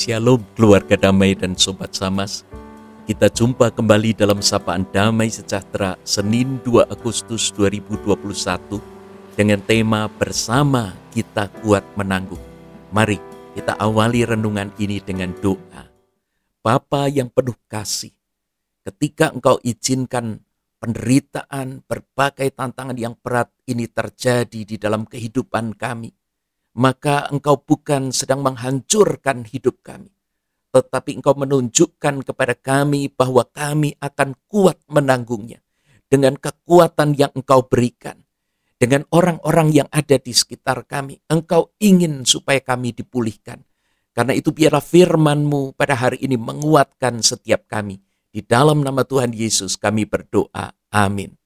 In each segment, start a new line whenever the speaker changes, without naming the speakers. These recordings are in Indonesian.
Shalom keluarga damai dan sobat samas. Kita jumpa kembali dalam sapaan damai sejahtera Senin 2 Agustus 2021 dengan tema bersama kita kuat menanggung. Mari kita awali renungan ini dengan doa. Bapa yang penuh kasih, ketika engkau izinkan penderitaan, berbagai tantangan yang berat ini terjadi di dalam kehidupan kami, maka engkau bukan sedang menghancurkan hidup kami, tetapi engkau menunjukkan kepada kami bahwa kami akan kuat menanggungnya dengan kekuatan yang engkau berikan. Dengan orang-orang yang ada di sekitar kami, engkau ingin supaya kami dipulihkan. Karena itu biarlah firmanmu pada hari ini menguatkan setiap kami. Di dalam nama Tuhan Yesus kami berdoa. Amin.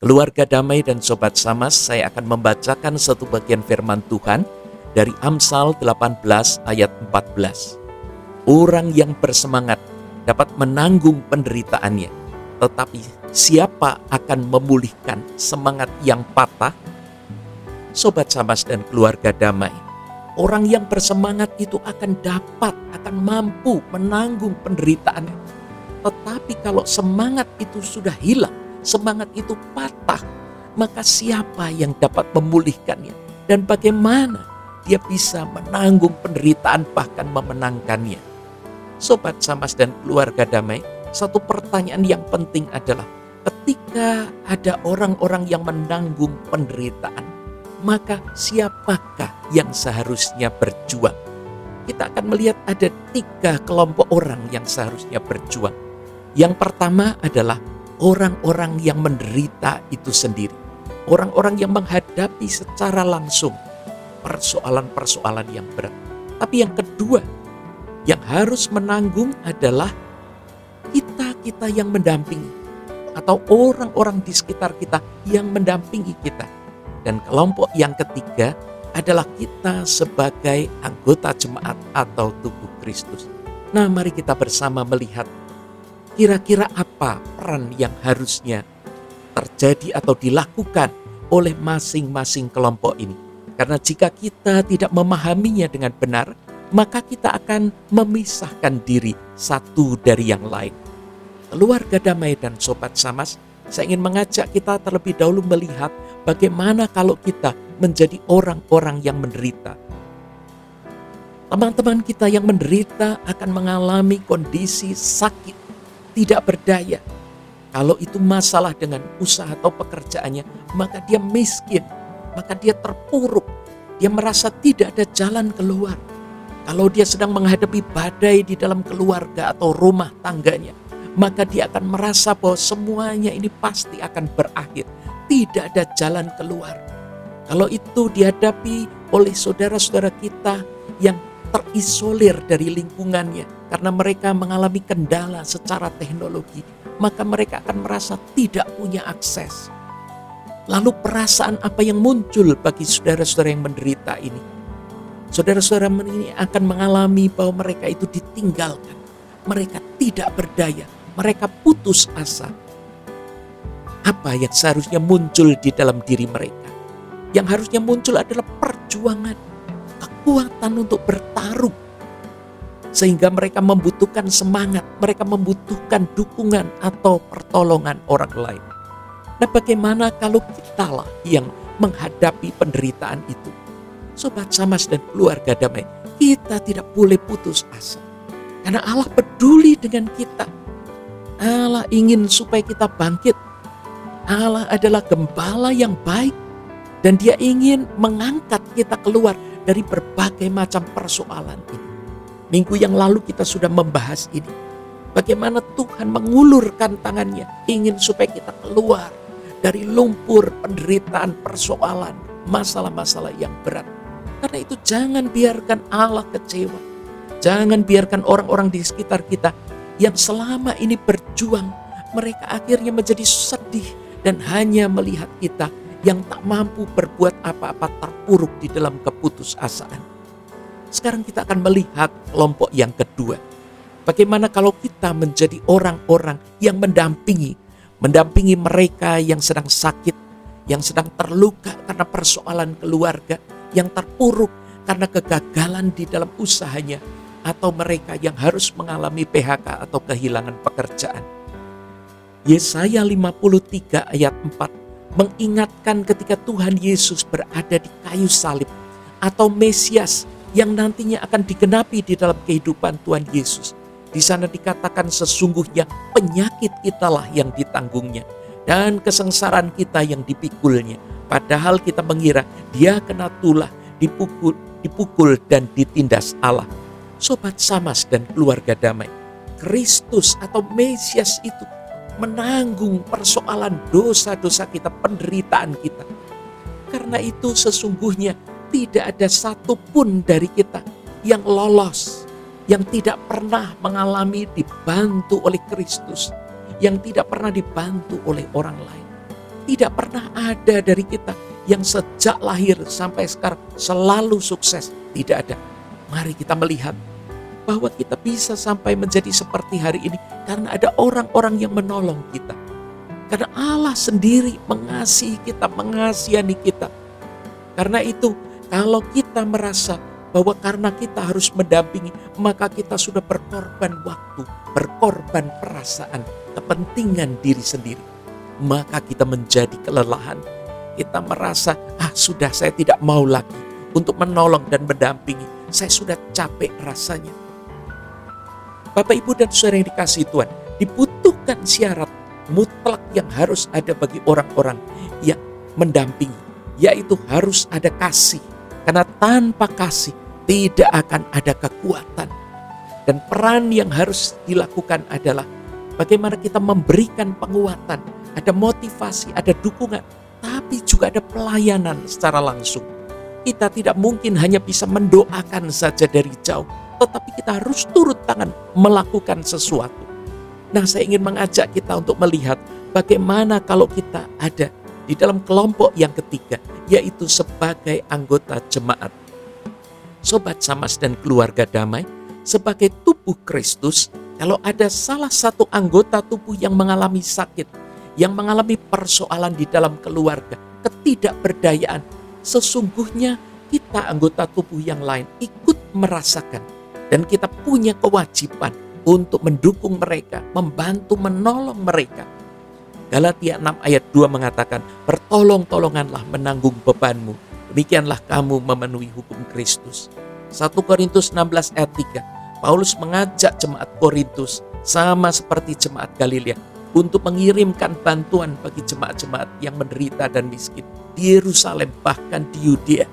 Keluarga damai dan sobat samas, saya akan membacakan satu bagian firman Tuhan dari Amsal 18 ayat 14. Orang yang bersemangat dapat menanggung penderitaannya, tetapi siapa akan memulihkan semangat yang patah? Sobat samas dan keluarga damai, orang yang bersemangat itu akan dapat, akan mampu menanggung penderitaannya. Tetapi kalau semangat itu sudah hilang, semangat itu patah, maka siapa yang dapat memulihkannya? Dan bagaimana dia bisa menanggung penderitaan bahkan memenangkannya? Sobat Samas dan keluarga damai, satu pertanyaan yang penting adalah ketika ada orang-orang yang menanggung penderitaan, maka siapakah yang seharusnya berjuang? Kita akan melihat ada tiga kelompok orang yang seharusnya berjuang. Yang pertama adalah orang-orang yang menderita itu sendiri. Orang-orang yang menghadapi secara langsung persoalan-persoalan yang berat. Tapi yang kedua, yang harus menanggung adalah kita-kita yang mendampingi atau orang-orang di sekitar kita yang mendampingi kita. Dan kelompok yang ketiga adalah kita sebagai anggota jemaat atau tubuh Kristus. Nah, mari kita bersama melihat kira-kira apa peran yang harusnya terjadi atau dilakukan oleh masing-masing kelompok ini. Karena jika kita tidak memahaminya dengan benar, maka kita akan memisahkan diri satu dari yang lain. Keluarga damai dan sobat samas, saya ingin mengajak kita terlebih dahulu melihat bagaimana kalau kita menjadi orang-orang yang menderita. Teman-teman kita yang menderita akan mengalami kondisi sakit tidak berdaya. Kalau itu masalah dengan usaha atau pekerjaannya, maka dia miskin, maka dia terpuruk, dia merasa tidak ada jalan keluar. Kalau dia sedang menghadapi badai di dalam keluarga atau rumah tangganya, maka dia akan merasa bahwa semuanya ini pasti akan berakhir. Tidak ada jalan keluar. Kalau itu dihadapi oleh saudara-saudara kita yang terisolir dari lingkungannya karena mereka mengalami kendala secara teknologi, maka mereka akan merasa tidak punya akses. Lalu perasaan apa yang muncul bagi saudara-saudara yang menderita ini? Saudara-saudara ini akan mengalami bahwa mereka itu ditinggalkan. Mereka tidak berdaya, mereka putus asa. Apa yang seharusnya muncul di dalam diri mereka? Yang harusnya muncul adalah perjuangan kekuatan untuk bertarung. Sehingga mereka membutuhkan semangat, mereka membutuhkan dukungan atau pertolongan orang lain. Nah bagaimana kalau kita lah yang menghadapi penderitaan itu? Sobat Samas dan keluarga damai, kita tidak boleh putus asa. Karena Allah peduli dengan kita. Allah ingin supaya kita bangkit. Allah adalah gembala yang baik dan dia ingin mengangkat kita keluar dari berbagai macam persoalan ini. Minggu yang lalu kita sudah membahas ini. Bagaimana Tuhan mengulurkan tangannya ingin supaya kita keluar dari lumpur penderitaan persoalan, masalah-masalah yang berat. Karena itu jangan biarkan Allah kecewa. Jangan biarkan orang-orang di sekitar kita yang selama ini berjuang, mereka akhirnya menjadi sedih dan hanya melihat kita yang tak mampu berbuat apa-apa terpuruk di dalam keputusasaan. Sekarang kita akan melihat kelompok yang kedua. Bagaimana kalau kita menjadi orang-orang yang mendampingi, mendampingi mereka yang sedang sakit, yang sedang terluka karena persoalan keluarga, yang terpuruk karena kegagalan di dalam usahanya, atau mereka yang harus mengalami PHK atau kehilangan pekerjaan. Yesaya 53 ayat 4 mengingatkan ketika Tuhan Yesus berada di kayu salib atau Mesias yang nantinya akan digenapi di dalam kehidupan Tuhan Yesus. Di sana dikatakan sesungguhnya penyakit kitalah yang ditanggungnya dan kesengsaraan kita yang dipikulnya. Padahal kita mengira dia kena tulah, dipukul, dipukul dan ditindas Allah. Sobat Samas dan keluarga damai, Kristus atau Mesias itu menanggung persoalan dosa-dosa kita, penderitaan kita. Karena itu sesungguhnya tidak ada satupun dari kita yang lolos, yang tidak pernah mengalami dibantu oleh Kristus, yang tidak pernah dibantu oleh orang lain. Tidak pernah ada dari kita yang sejak lahir sampai sekarang selalu sukses. Tidak ada. Mari kita melihat bahwa kita bisa sampai menjadi seperti hari ini karena ada orang-orang yang menolong kita. Karena Allah sendiri mengasihi kita, mengasihani kita. Karena itu kalau kita merasa bahwa karena kita harus mendampingi, maka kita sudah berkorban waktu, berkorban perasaan, kepentingan diri sendiri. Maka kita menjadi kelelahan. Kita merasa, ah sudah saya tidak mau lagi untuk menolong dan mendampingi. Saya sudah capek rasanya. Bapak, Ibu, dan saudara yang dikasih Tuhan, dibutuhkan syarat mutlak yang harus ada bagi orang-orang yang mendampingi, yaitu harus ada kasih, karena tanpa kasih tidak akan ada kekuatan. Dan peran yang harus dilakukan adalah bagaimana kita memberikan penguatan, ada motivasi, ada dukungan, tapi juga ada pelayanan secara langsung. Kita tidak mungkin hanya bisa mendoakan saja dari jauh, tetapi kita harus turut tangan melakukan sesuatu. Nah, saya ingin mengajak kita untuk melihat bagaimana kalau kita ada di dalam kelompok yang ketiga, yaitu sebagai anggota jemaat. Sobat Samas dan keluarga damai, sebagai tubuh Kristus, kalau ada salah satu anggota tubuh yang mengalami sakit, yang mengalami persoalan di dalam keluarga, ketidakberdayaan, sesungguhnya kita anggota tubuh yang lain ikut merasakan dan kita punya kewajiban untuk mendukung mereka, membantu menolong mereka Galatia 6 ayat 2 mengatakan, Bertolong-tolonganlah menanggung bebanmu, demikianlah kamu memenuhi hukum Kristus. 1 Korintus 16 ayat 3, Paulus mengajak jemaat Korintus sama seperti jemaat Galilea untuk mengirimkan bantuan bagi jemaat-jemaat yang menderita dan miskin di Yerusalem bahkan di Yudea.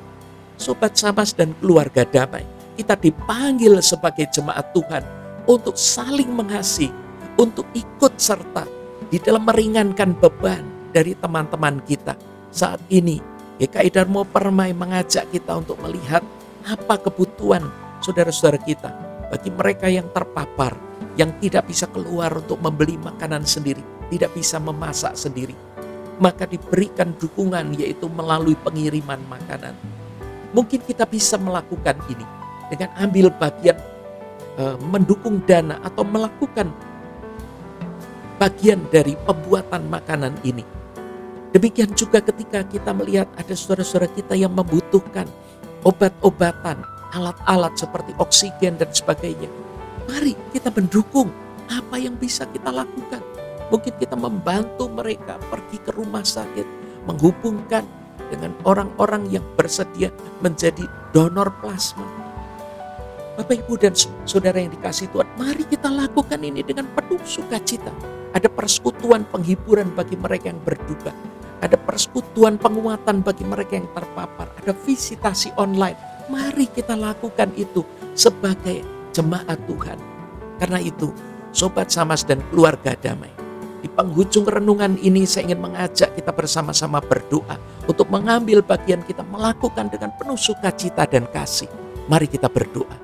Sobat Samas dan keluarga damai, kita dipanggil sebagai jemaat Tuhan untuk saling mengasihi, untuk ikut serta di dalam meringankan beban dari teman-teman kita. Saat ini GKI Darmo Permai mengajak kita untuk melihat apa kebutuhan saudara-saudara kita bagi mereka yang terpapar, yang tidak bisa keluar untuk membeli makanan sendiri, tidak bisa memasak sendiri. Maka diberikan dukungan yaitu melalui pengiriman makanan. Mungkin kita bisa melakukan ini dengan ambil bagian eh, mendukung dana atau melakukan bagian dari pembuatan makanan ini. Demikian juga ketika kita melihat ada saudara-saudara kita yang membutuhkan obat-obatan, alat-alat seperti oksigen dan sebagainya. Mari kita mendukung apa yang bisa kita lakukan. Mungkin kita membantu mereka pergi ke rumah sakit, menghubungkan dengan orang-orang yang bersedia menjadi donor plasma. Bapak, Ibu, dan saudara yang dikasih Tuhan, mari kita lakukan ini dengan penuh sukacita ada persekutuan penghiburan bagi mereka yang berduka. Ada persekutuan penguatan bagi mereka yang terpapar. Ada visitasi online. Mari kita lakukan itu sebagai jemaat Tuhan. Karena itu, sobat samas dan keluarga damai. Di penghujung renungan ini saya ingin mengajak kita bersama-sama berdoa untuk mengambil bagian kita melakukan dengan penuh sukacita dan kasih. Mari kita berdoa.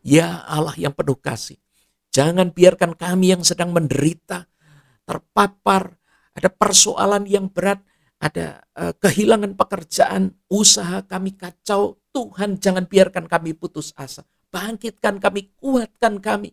Ya Allah yang penuh kasih, jangan biarkan kami yang sedang menderita, terpapar, ada persoalan yang berat, ada uh, kehilangan pekerjaan, usaha kami kacau. Tuhan jangan biarkan kami putus asa. Bangkitkan kami, kuatkan kami.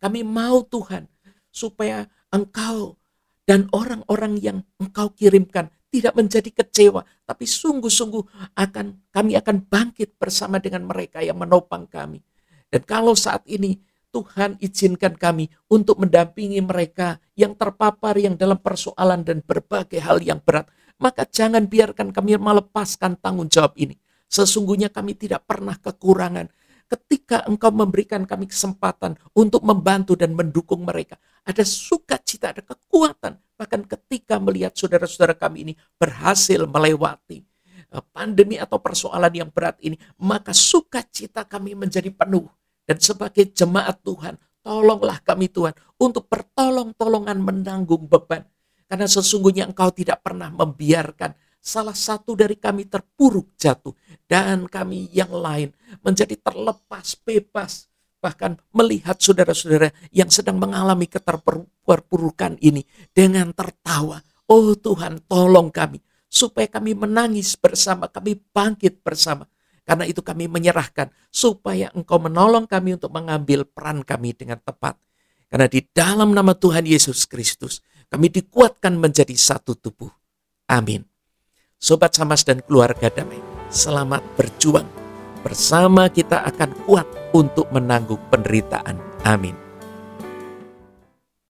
Kami mau Tuhan supaya Engkau dan orang-orang yang Engkau kirimkan tidak menjadi kecewa, tapi sungguh-sungguh akan kami akan bangkit bersama dengan mereka yang menopang kami. Dan kalau saat ini Tuhan izinkan kami untuk mendampingi mereka yang terpapar yang dalam persoalan dan berbagai hal yang berat, maka jangan biarkan kami melepaskan tanggung jawab ini. Sesungguhnya kami tidak pernah kekurangan ketika engkau memberikan kami kesempatan untuk membantu dan mendukung mereka. Ada sukacita, ada kekuatan. Bahkan ketika melihat saudara-saudara kami ini berhasil melewati eh, pandemi atau persoalan yang berat ini, maka sukacita kami menjadi penuh. Dan sebagai jemaat Tuhan, tolonglah kami Tuhan untuk pertolong-tolongan menanggung beban. Karena sesungguhnya engkau tidak pernah membiarkan salah satu dari kami terpuruk jatuh dan kami yang lain menjadi terlepas bebas bahkan melihat saudara-saudara yang sedang mengalami keterpurukan ini dengan tertawa oh Tuhan tolong kami supaya kami menangis bersama kami bangkit bersama karena itu kami menyerahkan supaya engkau menolong kami untuk mengambil peran kami dengan tepat karena di dalam nama Tuhan Yesus Kristus kami dikuatkan menjadi satu tubuh amin Sobat Samas dan keluarga damai, selamat berjuang. Bersama kita akan kuat untuk menanggung penderitaan. Amin.